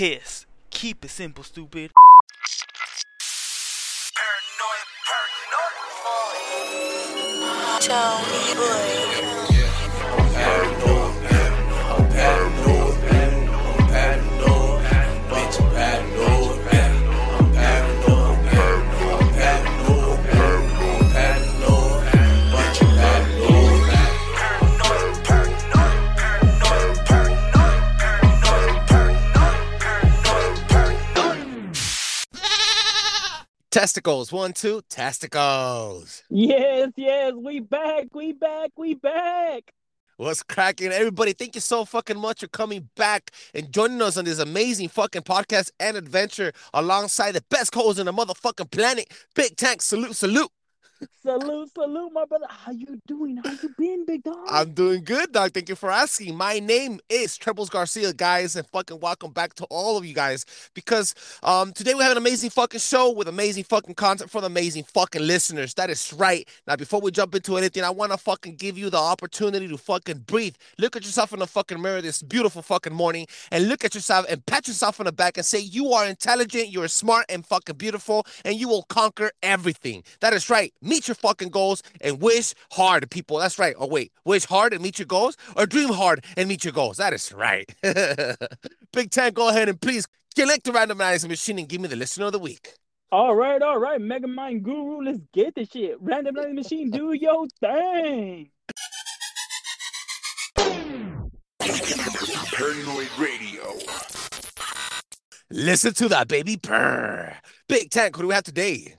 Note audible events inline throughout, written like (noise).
Kiss. Keep it simple, stupid. Tony Boy. Testicles, one, two, testicles. Yes, yes, we back, we back, we back. What's cracking? Everybody, thank you so fucking much for coming back and joining us on this amazing fucking podcast and adventure alongside the best hosts on the motherfucking planet. Big Tank, salute, salute. Salute, salute, my brother. How you doing? How you been, big dog? I'm doing good, dog. Thank you for asking. My name is Trebles Garcia, guys, and fucking welcome back to all of you guys. Because um today we have an amazing fucking show with amazing fucking content the amazing fucking listeners. That is right. Now, before we jump into anything, I want to fucking give you the opportunity to fucking breathe. Look at yourself in the fucking mirror this beautiful fucking morning and look at yourself and pat yourself on the back and say, You are intelligent, you're smart and fucking beautiful, and you will conquer everything. That is right. Meet your fucking goals and wish hard, people. That's right. Oh, wait. Wish hard and meet your goals or dream hard and meet your goals. That is right. (laughs) Big Tank, go ahead and please select the randomizer machine and give me the listener of the week. all right, all right, Mega Mind Guru, let's get this shit. Random Night Machine, do your thing. Paranoid Radio. Listen to that, baby. Purr. Big Tank, what do we have today?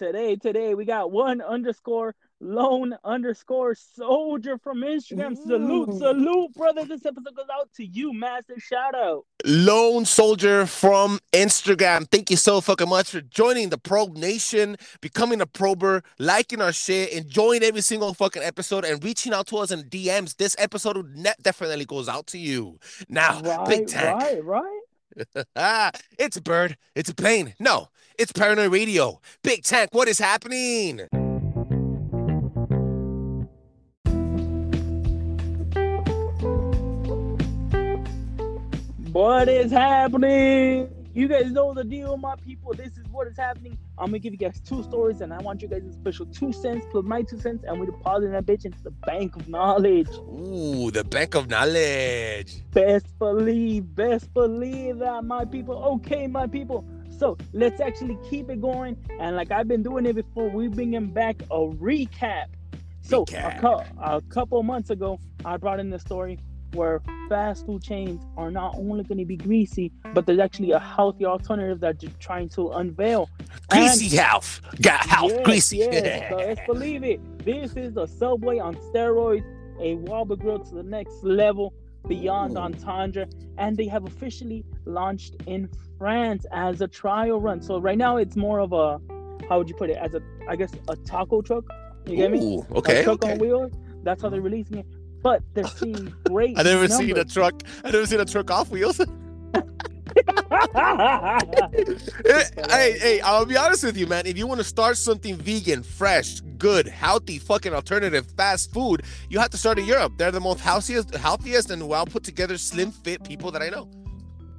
Today, today, we got one underscore lone underscore soldier from Instagram. Salute, Ooh. salute, brother. This episode goes out to you, massive shout out. Lone Soldier from Instagram. Thank you so fucking much for joining the Probe Nation, becoming a prober, liking our shit, enjoying every single fucking episode, and reaching out to us in DMs. This episode definitely goes out to you. Now, Big Right, Tank. right, right. (laughs) It's a bird. It's a plane. No, it's Paranoid Radio. Big Tank, what is happening? What is happening? You guys know the deal, my people. This is what is happening. I'm gonna give you guys two stories, and I want you guys a special two cents plus my two cents, and we deposit that bitch into the bank of knowledge. Ooh, the bank of knowledge. Best believe, best believe that, my people. Okay, my people. So let's actually keep it going. And like I've been doing it before, we bringing back a recap. So Recap. A, cou- a couple months ago, I brought in the story where fast food chains are not only going to be greasy, but there's actually a healthy alternative that you're trying to unveil. Greasy health. Got health. Yes, Greasy. yes, so (laughs) let's believe it. This is a Subway on steroids, a Whopper grill to the next level, beyond Ooh. entendre, and they have officially launched in France as a trial run. So right now it's more of a, how would you put it, as a, I guess, a taco truck. You get me? Ooh, A okay. truck okay. on wheels. That's how they're releasing it. But they're seeing great. I never seen a truck. I never seen a truck off wheels. (laughs) (laughs) hey, hey, I'll be honest with you, man. If you want to start something vegan, fresh, good, healthy, fucking alternative, fast food, you have to start in Europe. They're the most healthiest, healthiest, and well put together, slim fit people that I know.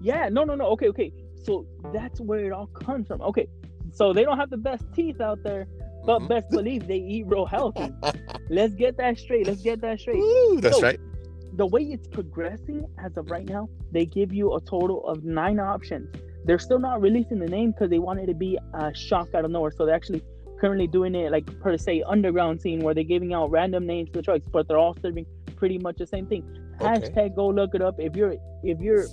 Yeah, no, no, no. Okay, okay. So that's where it all comes from. Okay, so they don't have the best teeth out there, but Mhm. best believe they eat real healthy. (laughs) Let's get that straight. Let's get that straight. Ooh, that's So- right. The way it's progressing as of right now, they give you a total of nine options. They're still not releasing the name because they wanted to be a shock out of nowhere. So they're actually currently doing it like per se underground scene where they're giving out random names to the trucks, but they're all serving pretty much the same thing. Okay. Hashtag go look it up. If you're if you're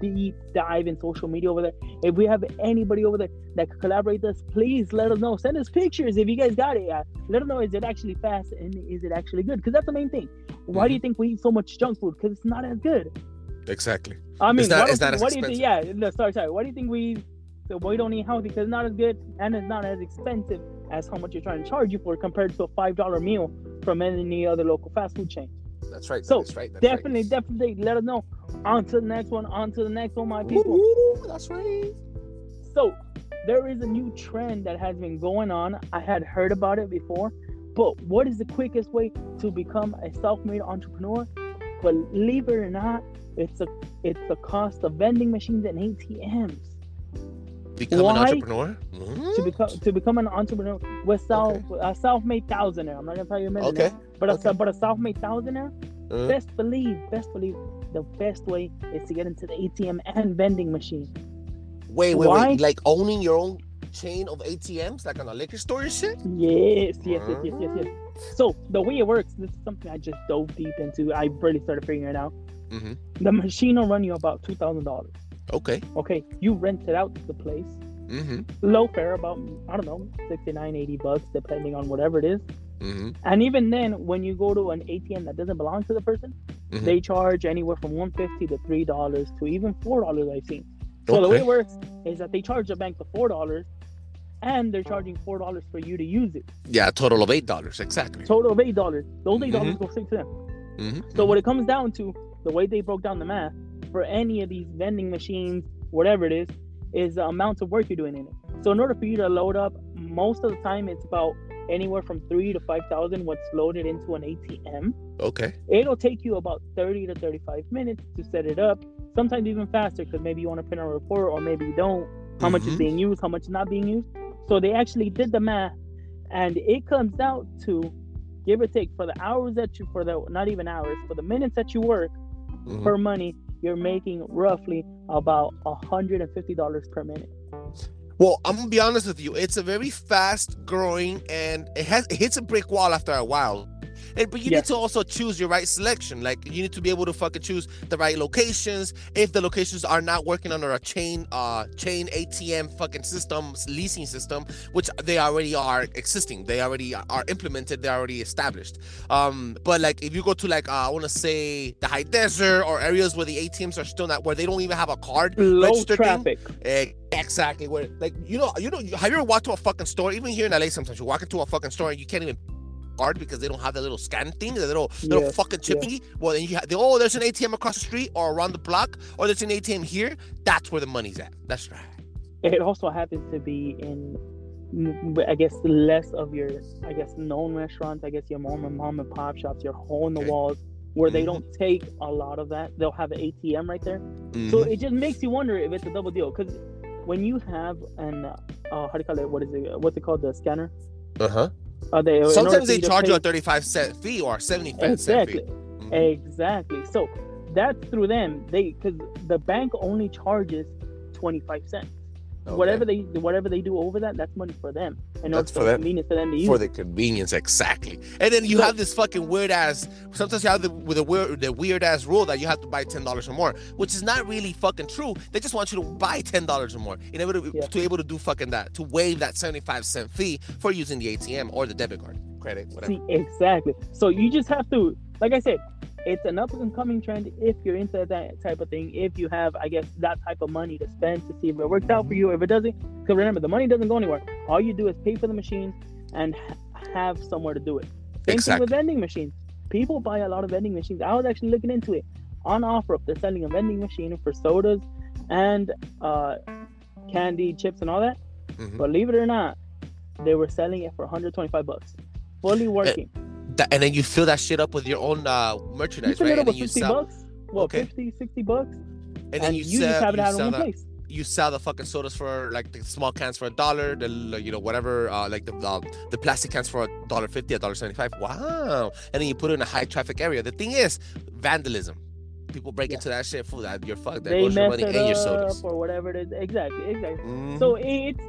deep dive in social media over there, if we have anybody over there that could collaborate with us, please let us know. Send us pictures if you guys got it. Uh, let us know is it actually fast and is it actually good? Because that's the main thing. Why do you think we eat so much junk food? Because it's not as good. Exactly. I mean, It's not- it's not as what do you think? Yeah, no, sorry, sorry. Why do you think we that we don't eat healthy? Because it's not as good and it's not as expensive as how much you're trying to charge you for compared to a five dollar meal from any other local fast food chain. That's right. So, that's right. That's definitely, right. definitely, let us know. On to the next one. On to the next one, my people. Ooh, that's right. So there is a new trend that has been going on. I had heard about it before, but what is the quickest way to become a self-made entrepreneur? Believe it or not, It's a it's the cost of vending machines and ATMs. Become an entrepreneur. To Mhm. become to become an entrepreneur, with self a self-made thousandaire. I'm not gonna tell you a millionaire, Okay. But a okay. but a self-made thousandaire. Uh, Best believe, best believe, the best way is to get into the ATM and vending machine. wait, wait, why? wait. Like owning your own chain of ATMs, like on a liquor store and shit. Yes, yes, yes, yes, yes, yes. So the way it works, this is something I just dove deep into. I really started figuring it out. Mm-hmm. The machine will run you about two thousand dollars. Okay. Okay, you rent it out to the place. Mm-hmm. Low fare, about I don't know, 69, 80 bucks, depending on whatever it is. Mm-hmm. And even then, when you go to an ATM that doesn't belong to the person, Mhm. they charge anywhere from one fifty to three dollars to even four dollars. I've seen. So the way it works is that they charge the bank the four dollars, and they're charging four dollars for you to use it. Yeah, a total of eight dollars exactly. Total of eight dollars. Those eight dollars Mhm. go straight to them. Mm-hmm. So what it comes down to, the way they broke down the math for any of these vending machines, whatever it is, is the amount of work you're doing in it. So in order for you to load up, most of the time it's about anywhere from three to five thousand what's loaded into an ATM. Okay. It'll take you about 30 to 35 minutes to set it up. Sometimes even faster because maybe you want to print a report or maybe you don't. How much is Mhm. being used, how much is not being used. So they actually did the math and it comes out to give or take for the hours that you for the not even hours, for the minutes that you work Mhm. per money, you're making roughly about $150 per minute. Well, I'm gonna be honest with you. It's a very fast growing, and it has it hits a brick wall after a while. And, but you need to also choose your right selection. Like you need to be able to fucking choose the right locations. If the locations are not working under a chain, uh, chain ATM fucking system, leasing system, which they already are existing, they already are implemented, they're already established. Um, but like if you go to like uh, I want to say the high desert or areas where the ATMs are still not, where they don't even have a card Low register thing, traffic. Eh, Exactly. Where like you know you know have you ever walked to a fucking store? Even here in LA, sometimes you walk into a fucking store and you can't even card because they don't have the little scan thing, the little little fucking chip. Well, then you have the oh, there's an ATM across the street or around the block, or there's an ATM here. That's where the money's at. That's right. It also happens to be in, I guess, less of your, I guess, known restaurants. I guess your mom and mom and pop shops, your hole in the Okay. walls, where they Mhm. don't take a lot of that. They'll have an ATM right there. So Mhm. it just makes you wonder if it's a double deal. Because when you have an, uh, how do you call it? What is it? What's it called? The scanner? uh-huh. Uh, they, Sometimes they charge pay- you a 35 cent fee or a 75 cent Exactly. fee. Mhm. Exactly. So that's through them. They because the bank only charges twenty five cents. Whatever they whatever they do over that, that's money for them. And That's for them. convenient for them to use. for the convenience exactly and then you have this fucking weird ass sometimes you have the with the weird the weird ass rule that you have to buy ten dollars or more which is not really fucking true they just want you to buy ten dollars or more in order to, Yeah. to able to do fucking that to waive that 75 cent fee for using the atm or the debit card credit whatever See, exactly. So you just have to, like I said, it's an up and coming trend if you're into that type of thing. If you have, I guess, that type of money to spend to see if it works out for you. If it doesn't, because remember, the money doesn't go anywhere. All you do is pay for the machine and have somewhere to do it. Same thing with vending machines. People buy a lot of vending machines. I was actually looking into it. On OfferUp, they're selling a vending machine for sodas and uh, candy, chips, and all that. Mhm. Believe it or not, they were selling it for 125 bucks, fully working. That- and then you fill that shit up with your own uh merchandise right and then you 50 sell bucks, well, Okay. 50, 60 bucks, and and, then you, you, sell just have it out in one that place. you sell the fucking sodas for like the small cans for a dollar, the you know whatever, uh, like the uh, the plastic cans for a dollar fifty, a dollar seventy five. Wow! And then you put it in a high traffic area. The thing is, vandalism. People break Yeah. into that shit. Fool, that you're fucked. There They goes your money it and your sodas. or whatever it is. Exactly, exactly. Mhm. So it's.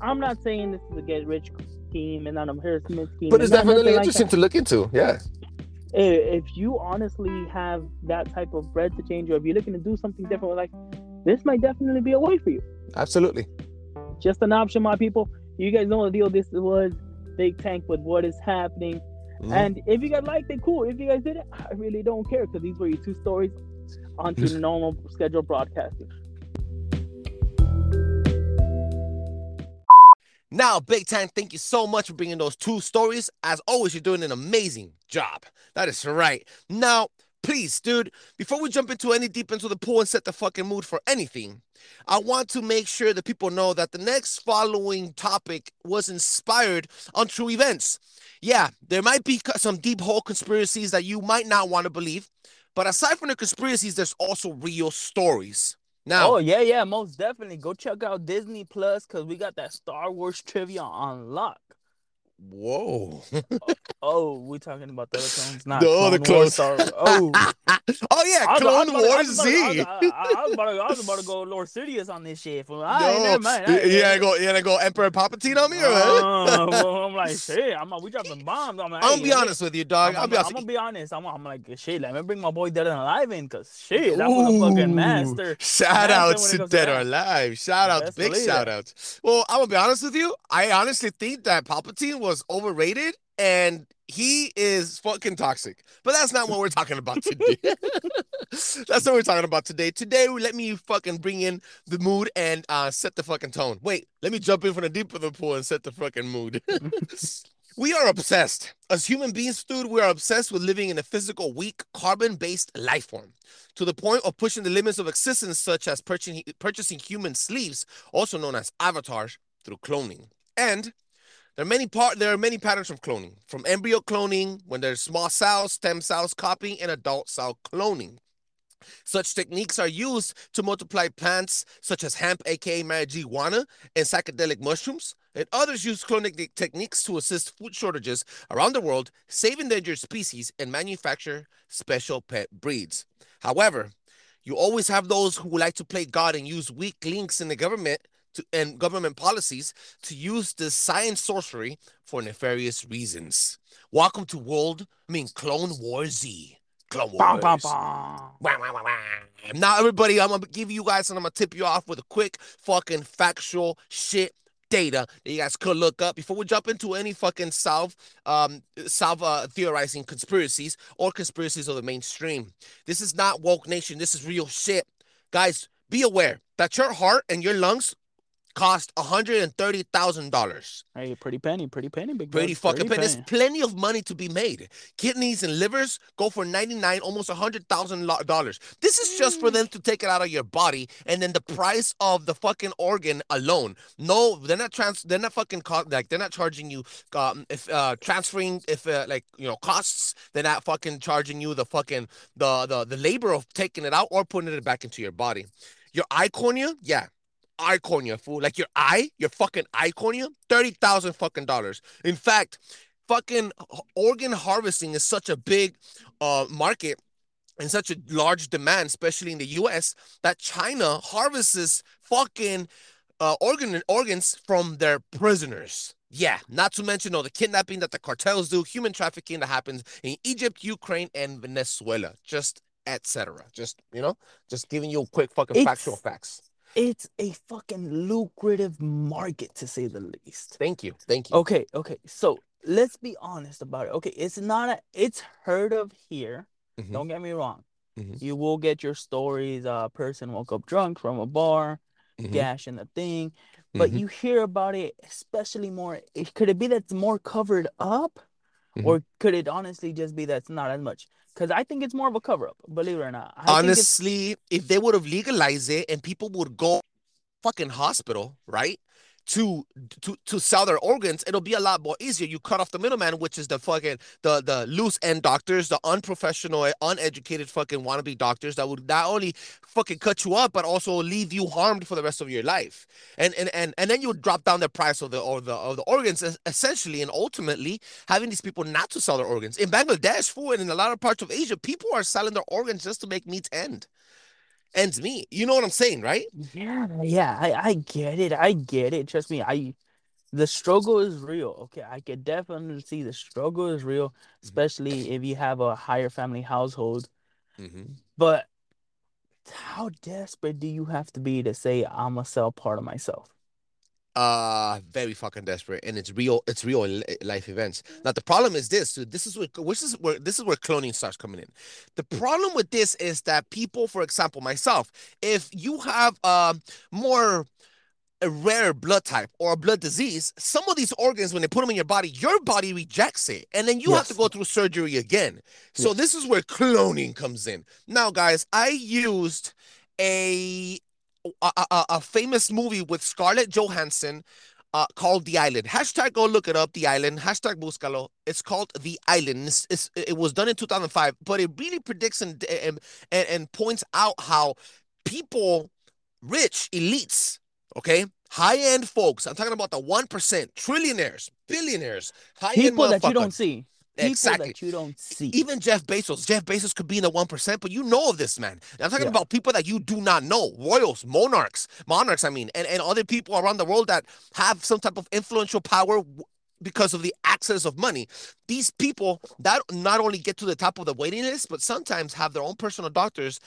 I'm not saying this is a get rich scheme and not a harassment scheme. but it's definitely like interesting to look into. Yeah. If you honestly have that type of bread to change, or if you're looking to do something different like this might definitely be a way for you. Absolutely. Just an option, my people. You guys know the deal. This was Big Tank with what is happening. Mhm. And if you guys liked it, cool. If you guys didn't, I really don't care because these were your two stories onto (laughs) normal scheduled broadcasting. Now, Big Time, thank you so much for bringing those two stories. As always, you're doing an amazing job. That is right. Now, please, dude, before we jump into any deep into the pool and set the fucking mood for anything, I want to make sure that people know that the next following topic was inspired on true events. Yeah, there might be some deep hole conspiracies that you might not want to believe, But aside from the conspiracies, there's also real stories. Now, Oh yeah, yeah, most definitely. Go check out Disney Plus because we got that Star Wars trivia on lock. Whoa. Oh, we talking about the other clones, (laughs) not The other Clone Wars, clones. Star- (laughs) Oh, oh yeah, I Clone about Wars was about to- Z. I was- I- I was about to- I was about to go Lord Sidious on this shit. All right, No, never mind. you, All right, you yeah. gonna go, you go Emperor Palpatine on me or what? Uh, well, I'm like, (laughs) shit. I'm like, we dropping bombs. I'm like, I'm gonna be honest with you, dog. I'm, I'll be I'm, honest. I'm gonna be honest. I'm, I'm like, shit. Let me bring my boy Dead and Alive in, cause shit, that was a fucking master. Shout out to Dead or. Alive. Shout out, big shout it. out. Well, I'm gonna be honest with you. I honestly think that Palpatine was overrated and he is fucking toxic. But that's not what we're talking about today. (laughs) that's not what we're talking about today. Today, let me fucking bring in the mood and uh, set the fucking tone. Wait, let me jump in from the deep of the pool and set the fucking mood. (laughs) We are obsessed. As human beings, dude, we are obsessed with living in a physical, weak, carbon based life form to the point of pushing the limits of existence, such as purchasing, purchasing human sleeves, also known as avatars, through cloning. And there are many part there are many patterns of cloning, from embryo cloning, when there's small cells, stem cells copying, and adult cell cloning. Such techniques are used to multiply plants such as hemp, aka marijuana, and psychedelic mushrooms. And others use cloning te- techniques to assist food shortages around the world, save endangered species, and manufacture special pet breeds. However, you always have those who like to play God and use weak links in the government to, and government policies to use this science sorcery for nefarious reasons. Welcome to World, I mean Clone War Z. Clone Wars. Bam, bam, bam. Wah, wah, wah. Now, everybody, I'm gonna give you guys and I'm gonna tip you off with a quick fucking factual shit data that you guys could look up before we jump into any fucking self um self uh, theorizing conspiracies or conspiracies of the mainstream. This is not woke nation. This is real shit. Guys, be aware that your heart and your lungs cost $130,000. Hey, pretty penny, pretty penny, big Pretty dog, fucking penny. There's plenty of money to be made. Kidneys and livers go for 99, almost $100,000. This is just for them to take it out of your body and then the price of the fucking organ alone. No, they're not trans they're not fucking co- like they're not charging you um if uh transferring if uh, like, you know, costs. They're not fucking charging you the fucking the the the labor of taking it out or putting it back into your body. Your eye cornea, yeah, eye cornea, fool. Like your eye, your fucking eye cornea, thirty thousand fucking dollars. In fact, fucking organ harvesting is such a big uh market and such a large demand, especially in the U.S., that China harvests fucking uh, organ organs from their prisoners. Yeah, not to mention all the kidnapping that the cartels do, human trafficking that happens in Egypt, Ukraine, and Venezuela, just etc. Just you know, just giving you a quick fucking It's- factual facts. It's a fucking lucrative market to say the least. Thank you, thank you. Okay, okay. So let's be honest about it. Okay, it's not a it's heard of here. Mhm. Don't get me wrong. Mhm. You will get your stories. A person woke up drunk from a bar, Mhm. gash in the thing. But Mhm. you hear about it, especially more. It, could it be that's more covered up, Mhm. or could it honestly just be that's not as much? Because I think it's more of a cover up. Believe it or not. I Honestly, if they would have legalized it and people would go fucking hospital, right? To to to sell their organs, it'll be a lot more easier. You cut off the middleman, which is the fucking the the loose end doctors, the unprofessional, uneducated fucking wannabe doctors that would not only fucking cut you up, but also leave you harmed for the rest of your life. And and and and then you would drop down the price of the or the of the organs essentially and ultimately having these people not to sell their organs. In Bangladesh, fool, and in a lot of parts of Asia, people are selling their organs just to make meats end. Ends meet. You know what I'm saying, right? Yeah, yeah, I, I get it. I get it. Trust me, I the struggle is real. Okay, I could definitely see the struggle is real, especially if you have a higher family household. Mm-hmm. But how desperate do you have to be to say I'm gonna sell part of myself? Uh, very fucking desperate, and it's real. It's real life events. Now the problem is this. Dude, this is where which is where this is where cloning starts coming in. The problem with this is that people, for example, myself, if you have um more a rare blood type or a blood disease, some of these organs, when they put them in your body, your body rejects it, and then you have to go through surgery again. So Yes. this is where cloning comes in. Now, guys, I used a a, a, a famous movie with Scarlett Johansson uh, called The Island. Hashtag go look it up, The Island. Hashtag búscalo. It's called The Island. It's, it's- it was done in 2005, but it really predicts and, and, and, and points out how people, rich elites, okay, high end folks, I'm talking about the 1%, trillionaires, billionaires, high end People that you don't see. People Exactly. that you don't see. Even Jeff Bezos. Jeff Bezos could be in the 1%, but you know of this man. I'm talking Yeah. about people that you do not know. Royals, monarchs, monarchs, I mean, and, and other people around the world that have some type of influential power because of the access of money. These people that not only get to the top of the waiting list, but sometimes have their own personal doctors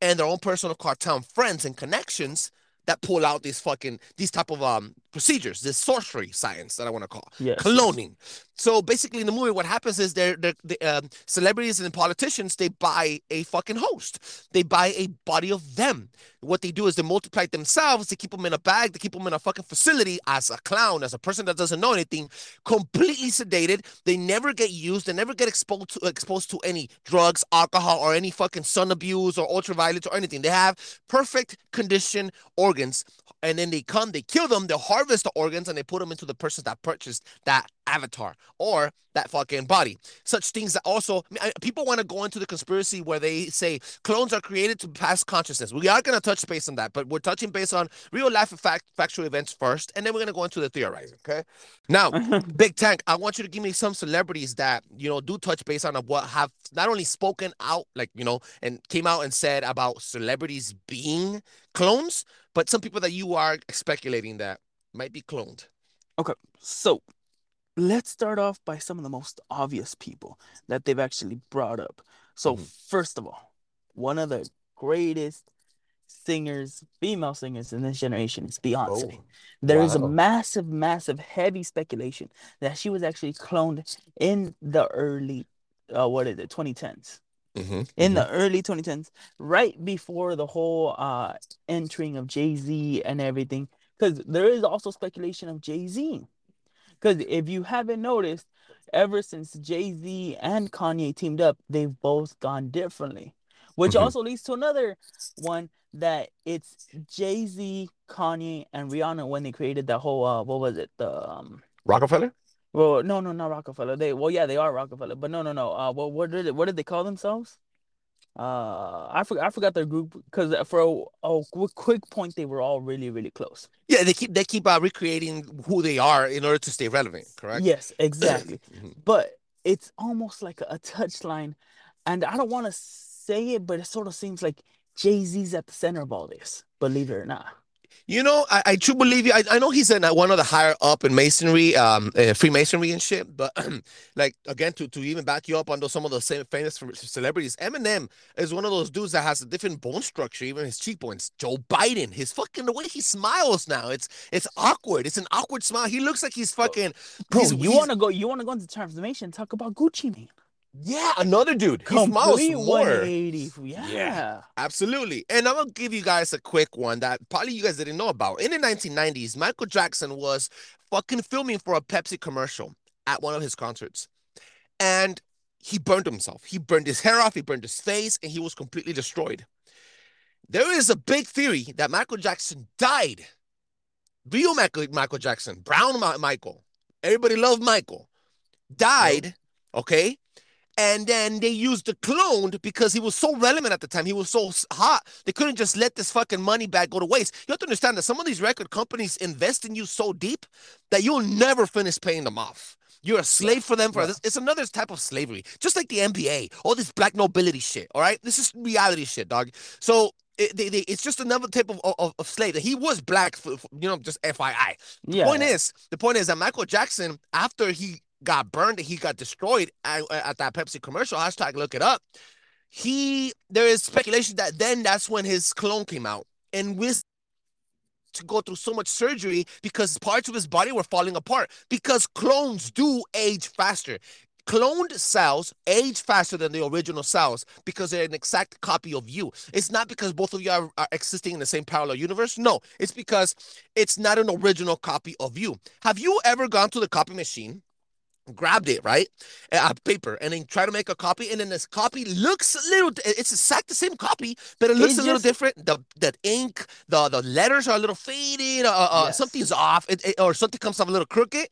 and their own personal cartel friends and connections that pull out these fucking these type of um procedures, this sorcery science that I want to call Yes. cloning. So basically, in the movie, what happens is they're, they're the um, celebrities and politicians they buy a fucking host. They buy a body of them. What they do is they multiply themselves. They keep them in a bag. They keep them in a fucking facility as a clown, as a person that doesn't know anything, completely sedated. They never get used. They never get exposed to exposed to any drugs, alcohol, or any fucking sun abuse or ultraviolet or anything. They have perfect condition organs and then they come, they kill them, they harvest the organs, and they put them into the person that purchased that avatar or that fucking body. Such things that also I people want to go into the conspiracy where they say clones are created to pass consciousness. We are going to touch base on that, but we're touching base on real life fact, factual events first, and then we're going to go into the theorizing. Okay. Now, (laughs) Big Tank, I want you to give me some celebrities that you know do touch base on what have not only spoken out, like you know, and came out and said about celebrities being clones, but some people that you are speculating that might be cloned. Okay, so let's start off by some of the most obvious people that they've actually brought up. So, Mhm. first of all, one of the greatest singers, female singers in this generation is Beyonce. Oh, There is a massive, massive, heavy speculation that she was actually cloned in the early, uh, what is it, 2010s. Mm-hmm. In the early 2010s, right before the whole uh entering of Jay-Z and everything, because there is also speculation of Jay-Z. Because if you haven't noticed, ever since Jay-Z and Kanye teamed up, they've both gone differently. Which Mhm. also leads to another one that it's Jay-Z, Kanye, and Rihanna when they created that whole uh what was it? The um Rockefeller. well no no not Rockefeller. They well yeah they are Rockefeller, but no no no uh what what did it, what did they call themselves? Uh I forgot I forgot their group because for a, a quick, point they were all really really close. Yeah, they keep they keep uh, recreating who they are in order to stay relevant. Correct. Yes, exactly. (clears throat) Mhm. but it's almost like a, a touchline, and I don't want to say it, but it sort of seems like Jay Z's at the center of all this. Believe it or not. You know, I, I truly believe you. I, I know he's in uh, one of the higher up in masonry, um, uh, Freemasonry and shit. But (clears throat) like again, to, to even back you up on those some of those same famous celebrities, Eminem is one of those dudes that has a different bone structure, even his cheekbones. Joe Biden, his fucking the way he smiles now, it's it's awkward. It's an awkward smile. He looks like he's fucking. Bro, he's- you want to go? You want to go into transformation? Talk about Gucci Mane. Yeah, another dude. He smiles Complete more. 180. Yeah. Absolutely. And I'm gonna give you guys a quick one that probably you guys didn't know about. In the 1990s, Michael Jackson was fucking filming for a Pepsi commercial at one of his concerts. And he burned himself. He burned his hair off, he burned his face, and he was completely destroyed. There is a big theory that Michael Jackson died. Real Michael, Michael Jackson, brown Mi- Michael. Everybody loved Michael. Died, okay? And then they used the cloned because he was so relevant at the time. He was so hot. They couldn't just let this fucking money bag go to waste. You have to understand that some of these record companies invest in you so deep that you'll never finish paying them off. You're a slave for them for this. It's another type of slavery, just like the NBA, all this black nobility shit. All right, this is reality shit, dog. So it, they, they, it's just another type of, of, of slave. He was black, for, for- you know, just FYI. Yeah. Point is, the point is that Michael Jackson, after he got burned, he got destroyed at, at that Pepsi commercial. Hashtag look it up. He there is speculation that then that's when his clone came out, and with to go through so much surgery because parts of his body were falling apart because clones do age faster. Cloned cells age faster than the original cells because they're an exact copy of you. It's not because both of you are, are existing in the same parallel universe. No, it's because it's not an original copy of you. Have you ever gone to the copy machine grabbed it right a paper and then try to make a copy and then this copy looks a little it's exact the same copy but it looks It's a little different the the ink the the letters are a little faded uh, uh Yes. something's off it, it- or something comes up a little crooked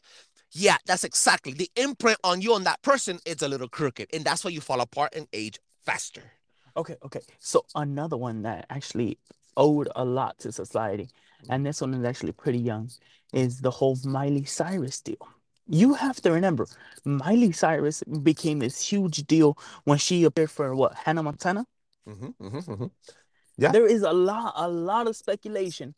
yeah that's exactly the imprint on you on that person is a little crooked and that's why you fall apart and age faster Okay, okay. So another one that actually owed a lot to society, and this one is actually pretty young, is the whole Miley Cyrus deal. You have to remember, Miley Cyrus became this huge deal when she appeared for what, Hannah Montana? mm-hmm, mm-hmm, mm-hmm. Yeah. There is a lot, a lot of speculation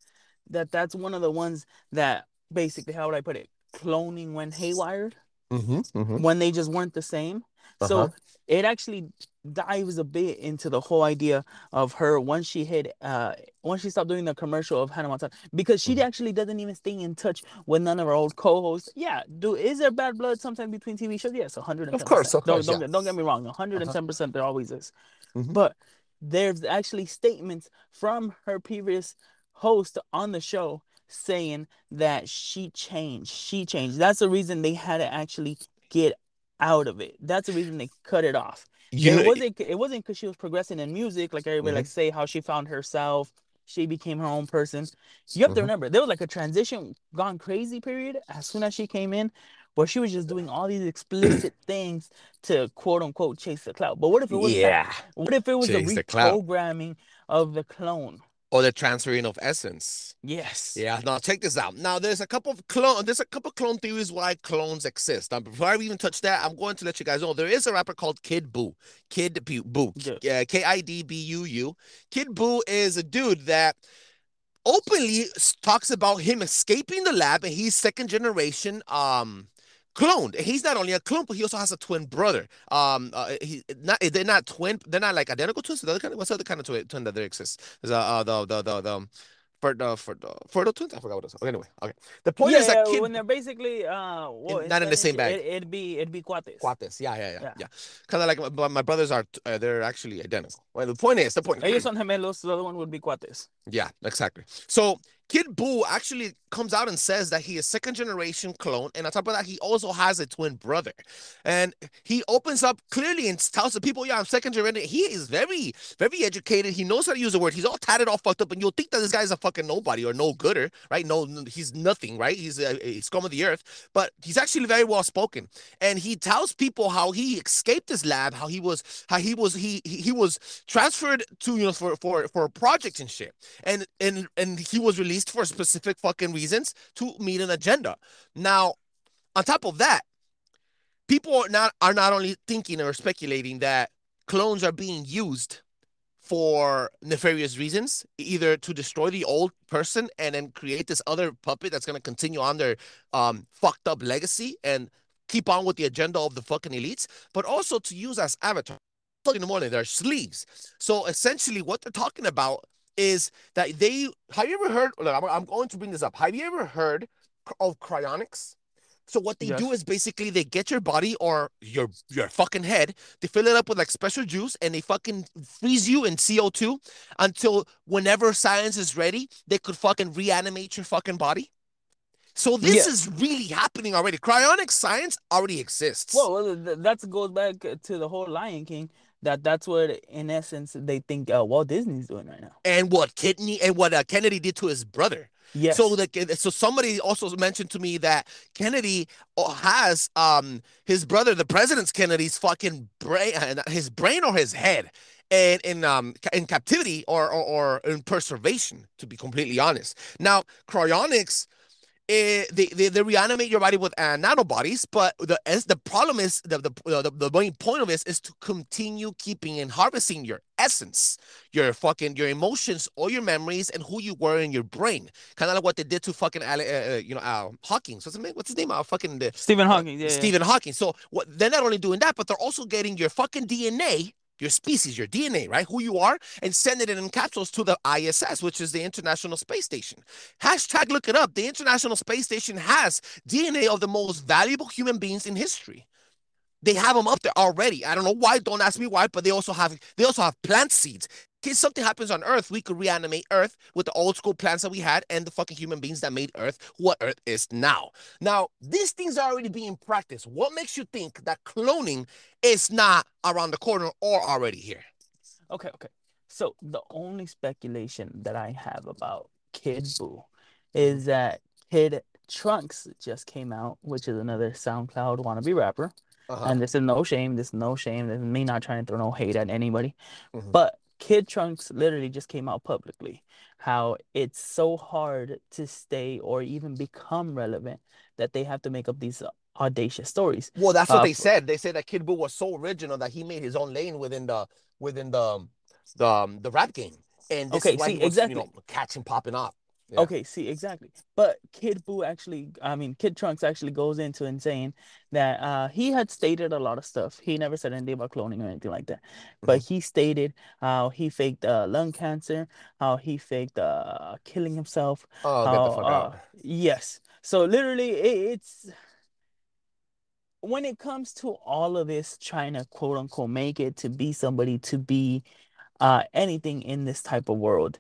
that that's one of the ones that basically, how would I put it, cloning went haywire Mm-hmm, mm-hmm. when they just weren't the same. Uh-huh. So it actually dives a bit into the whole idea of her once she hit uh once she stopped doing the commercial of Hannah Montana because she Mhm. actually doesn't even stay in touch with none of her old co-hosts. Yeah, do is there bad blood sometimes between TV shows? Yes, 110 Of course, of don't, course, don't, get, don't get me wrong, 110 percent there always is. Mhm. But there's actually statements from her previous host on the show saying that she changed. She changed. That's the reason they had to actually get out of it. That's the reason they cut it off. You it wasn't it wasn't because she was progressing in music, like everybody Mhm. like say how she found herself, she became her own person. You have to Mhm. remember there was like a transition gone crazy period as soon as she came in, where she was just doing all these explicit (clears throat) things to quote unquote chase the cloud. But what if it was yeah what if it was Chase the the reprogramming of the clone? Or the transferring of essence Yes. Yeah, now check this out. Now there's a couple of clone there's a couple clone theories why clones exist. Now before I even touch that, I'm going to let you guys know there is a rapper called Kid Buu. Kid Buu. Yeah. Yeah, K I D B U U. Kid Buu is a dude that openly talks about him escaping the lab and he's second generation um cloned. He's not only a clone, but he also has a twin brother. Um, uh, he not they're not twin. They're not like identical twins. The other kind of, what's the other kind of twin, twin that there exists? Is uh, uh the the the the um, for the for the fertile twins. I forgot what it was. Okay, anyway, okay. The point yeah, is that kid when they're basically uh well, not in the same bag. It, it'd be it'd be cuates. Cuates. Yeah, yeah, yeah, Yeah. yeah. Kind of like my, my brothers are. Uh, they're actually identical. Well, the point is the point. Ellos son gemelos, the other one would be cuates. Yeah, exactly. So Kid Buu actually comes out and says that he is second generation clone, and on top of that, he also has a twin brother. And he opens up clearly and tells the people, "Yeah, I'm second generation." He is very, very educated. He knows how to use the word. He's all tatted, all fucked up, and you'll think that this guy's a fucking nobody or no gooder, right? No, he's nothing, right? He's a, a scum of the earth, but he's actually very well spoken. And he tells people how he escaped his lab, how he was, how he was, he he, he was transferred to you know for for for a project and shit and and and he was released for specific fucking reasons to meet an agenda. Now, on top of that, people are not are not only thinking or speculating that clones are being used for nefarious reasons, either to destroy the old person and then create this other puppet that's going to continue on their um fucked up legacy and keep on with the agenda of the fucking elites, but also to use as avatar. In the morning, they're sleeves. So essentially, what they're talking about is that they have you ever heard look, I'm, I'm going to bring this up. Have you ever heard of cryonics? So what they do is basically they get your body or your your fucking head they fill it up with like special juice and they fucking freeze you in co2 until whenever science is ready they could fucking reanimate your fucking body. So this is really happening already. Cryonic science already exists. Well, well that goes back to the whole Lion King. That that's what, in essence, they think uh, Walt Disney's doing right now. and what kidney and what uh, kennedy did to his brother Yes. So the so somebody also mentioned to me that Kennedy uh, has um his brother, the president's Kennedy's fucking brain, uh, his brain or his head, and in um in captivity or or, or in preservation. To be completely honest, now cryonics. Eh, they, they they reanimate your body with uh, nanobodies, but the as the problem is the the, the the main point of this is to continue keeping and harvesting your essence, your fucking your emotions, all your memories, and who you were in your brain kind of like what they did to fucking uh, uh, you know uh, Hawking. What's his name? What's his name? Uh, fucking the, Stephen Hawking. Yeah, yeah. Stephen Hawking. So what they're not only doing that, but they're also getting your fucking DNA, your species, your DNA, right? Who you are, and send it in capsules to the ISS, which is the International Space Station. Hashtag look it up. The International Space Station has DNA of the most valuable human beings in history. They have them up there already. I don't know why. Don't ask me why, but they also have they also have plant seeds. Case something happens on Earth, we could reanimate Earth with the old school plants that we had and the fucking human beings that made Earth what Earth is now. Now, these things are already being practiced. What makes you think that cloning is not around the corner or already here? Okay, okay. So the only speculation that I have about Kid Buu is that Kid Trunks just came out, which is another SoundCloud wannabe rapper. Uh-huh. And this is no shame. This is no shame. This is me not trying to throw no hate at anybody. Mhm. But Kid Trunks literally just came out publicly how it's so hard to stay or even become relevant that they have to make up these audacious stories. Well, that's what Uh, they said. They said that Kid Buu was so original that he made his own lane within the within the the um, the rap game, and this Okay, is why see, was, exactly. you know, catching popping off. Yeah. Okay, see, exactly. But Kid Buu actually, I mean, Kid Trunks actually goes into and saying that uh, he had stated a lot of stuff. He never said anything about cloning or anything like that. But Mm-hmm. he stated how he faked uh, lung cancer, how he faked uh, killing himself. Oh, get the fuck uh, out. yes. So literally, it, it's when it comes to all of this trying to quote unquote make it to be somebody to be uh anything in this type of world.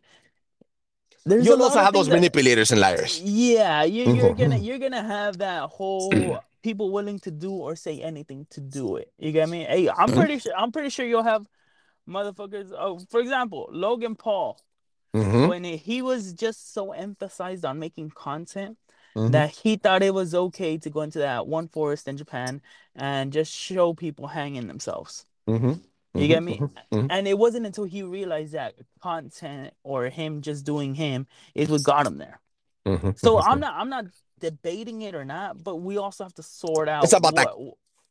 There's You'll lot also have those that- manipulators and liars. yeah, you, you're gonna Mhm. you're gonna have that whole people willing to do or say anything to do it. You get me? Hey, I'm pretty sure I'm pretty sure you'll have motherfuckers. Oh, for example, Logan Paul Mhm. when it- he was just so emphasized on making content Mhm. that he thought it was okay to go into that one forest in Japan and just show people hanging themselves. You get me? Mhm. And it wasn't until he realized that content or him just doing him is what got him there. Mhm. So I'm not I'm not debating it or not, but we also have to sort out It's about that-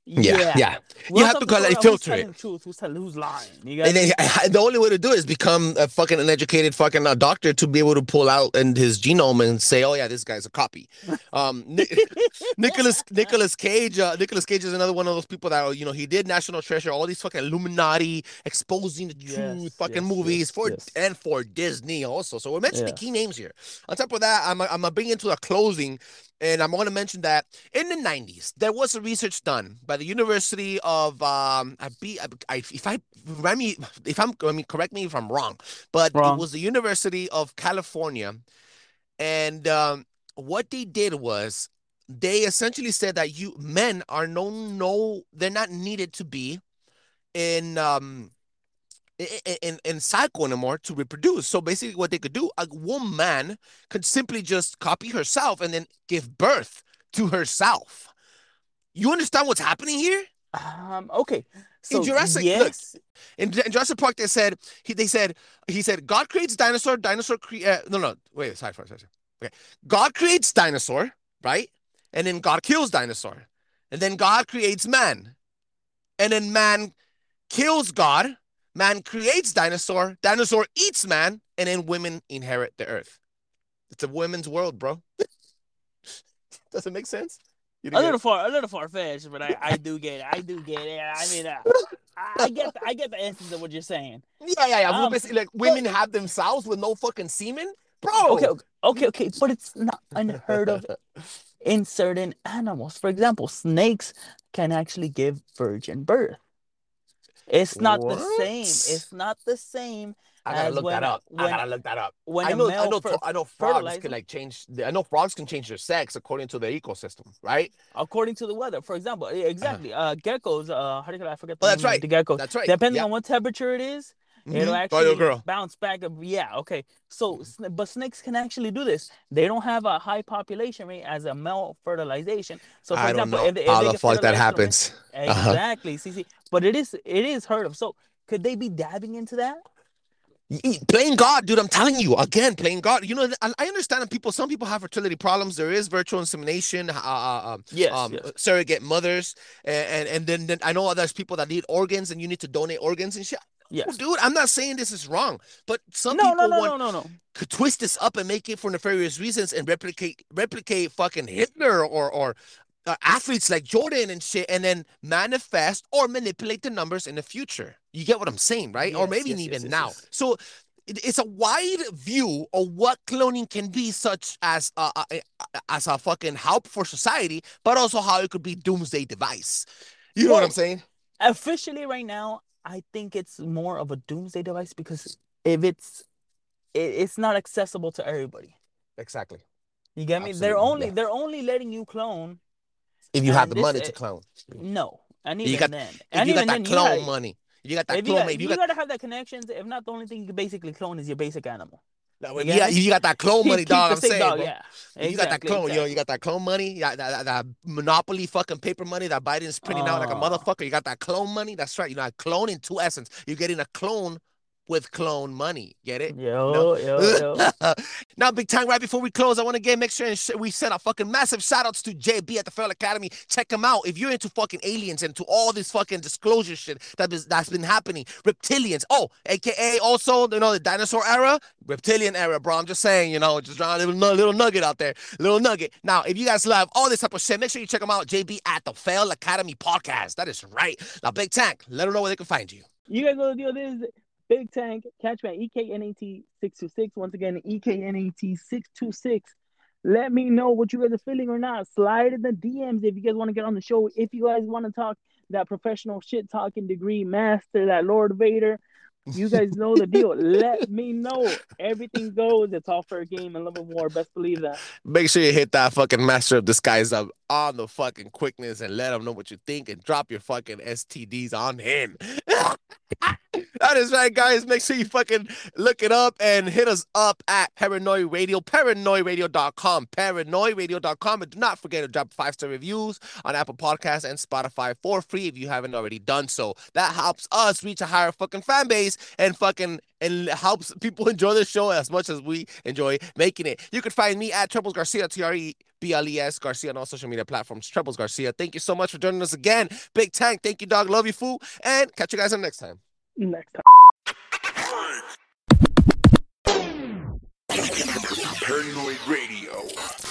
Yeah, yeah. We You have to it- out filter who's it. the truth, who's telling who's lying. And then the only way to do it is become a fucking uneducated fucking uh, doctor to be able to pull out in his genome and say, "Oh yeah, this guy's a copy." Um, Ni- (laughs) Nicholas Nicolas Cage. Uh, Nicolas Cage is another one of those people that you know he did National Treasure, all these fucking Illuminati exposing the Yes, truth, fucking yes, movies yes, for yes. and for Disney also. So we're mentioning Yeah. key names here. On top of that, I'm I'm gonna bring into a closing, and I'm gonna mention that in the 90s there was a research done by the University of um I be I, I if I me if I'm I mean correct me if I'm wrong, but Wrong. it was the University of California, and um, what they did was they essentially said that you men are no no they're not needed to be in um in in cycle anymore to reproduce. So basically, what they could do, a woman could simply just copy herself and then give birth to herself. You understand what's happening here? Um okay. So Jurassic- look, yes, In, in Jurassic Park, they said he they said he said God creates dinosaur, dinosaur cre- uh, no no wait sorry sorry sorry okay God creates dinosaur right, and then God kills dinosaur, and then God creates man, and then man kills God, man creates dinosaur, dinosaur eats man, and then women inherit the earth. It's a women's world, bro. (laughs) Does it make sense? You a little it? far, a little far fetched, but I, I do get it. I do get it. I mean, uh, I, get, I get the essence of what you're saying. Yeah, yeah, yeah. Um, basically, like women have themselves with no fucking semen, bro. Okay, okay, okay, but it's not unheard of (laughs) in certain animals. For example, snakes can actually give virgin birth. It's not the same. It's not the same I gotta look when that up. when I gotta look that up. when I know, I know, fer- I know frogs can like change. The, I know frogs can change their sex according to the ecosystem, right? according to the weather. For example, exactly. uh geckos. Uh, how do you I forget? The Oh, that's right. The geckos. That's right. Depending yeah. on what temperature it is, it'll Mhm. actually bounce back. Up. Yeah, okay. So, but snakes can actually do this. They don't have a high population rate as a male fertilization. So, for I don't example, know if, they- if how the fuck that fertilized from a- happens. Uh-huh. Exactly. See, see, but it is it is heard of. So, could they be dabbing into that? Y- y- Playing God, dude. I'm telling you again, playing God. You know, I I understand that people. Some people have fertility problems. There is virtual insemination. Uh, uh, um, Yes. um, yes. surrogate mothers, and, and and then, then I know there's people that need organs, and you need to donate organs and shit. Yes. Dude, I'm not saying this is wrong, but some No, people no, no, want no, no, no. could twist this up and make it for nefarious reasons and replicate replicate fucking Hitler or or uh, Uh, athletes like Jordan and shit, and then manifest or manipulate the numbers in the future. You get what I'm saying, right? or maybe yes, even yes, yes, now. yes. So it's a wide view of what cloning can be, such as a, a, as a fucking help for society, but also how it could be doomsday device. You know what I'm saying? Officially, right now, I think it's more of a doomsday device because if it's it, it's not accessible to everybody. Exactly. You get me? They're only yeah. they're only letting you clone. If you have the this money to clone. No, and You even got- then, and you got that then, you clone gotta- money. You got that If you, clone got, money. You, you got gotta have that connections. If not, the only thing you can basically clone is your basic animal. No, You you got, you got that clone (laughs) money, keep dog. the I'm saying, dog, bro. yeah. You got that Exactly, clone, yo. You got that clone money. That, that, that, monopoly fucking paper money that Biden's printing out like a Oh. motherfucker. You got that clone money. That's right. You know, a clone in two essence. You're getting a clone with clone money. Get it? Yo, No. yo, yo. (laughs) now, big time. Right before we close, I want to again make sure and sh- we send a fucking massive shout outs to JB at the Feral Academy. Check him out if you're into fucking aliens and to all this fucking disclosure shit that is, that's been happening. Reptilians. Oh, aka also you know the dinosaur era, reptilian era, bro. I'm just saying, you know, just drawing a little little nugget out there, little nugget. Now, if you guys love all this type of shit, make sure you check him out. JB at the Fail Academy podcast. That is right. Now, Big Tank, let them know where they can find you. You guys know the deal. This is Big Tank. Catch me at E EKNAT six two six. Once again, E EKNAT six two six. Let me know what you guys are feeling or not. Slide in the DMs if you guys want to get on the show. If you guys want to talk that professional shit talking degree master, that Lord Vader. You guys know the deal. Let me know. Everything goes. It's all for a game and love and war. Best believe that. Make sure you hit that fucking master of disguise up on the fucking quickness and let him know what you think and drop your fucking STDs on him. (laughs) that is right, guys. Make sure you fucking look it up and hit us up at Paranoid Radio, paranoidradio.com, paranoidradio.com. And do not forget to drop five star reviews on Apple Podcasts and Spotify for free if you haven't already done so. That helps us reach a higher fucking fan base and fucking and helps people (laughs) enjoy the show as much as we enjoy making it. You can find me at Trebles Garcia, T R E B L E S Garcia on all social media platforms. Trebles Garcia. Thank you so much for joining us again. Big Tank, thank you, dog. Love you, fool. And catch you guys on next time. Next time. Paranoid Radio.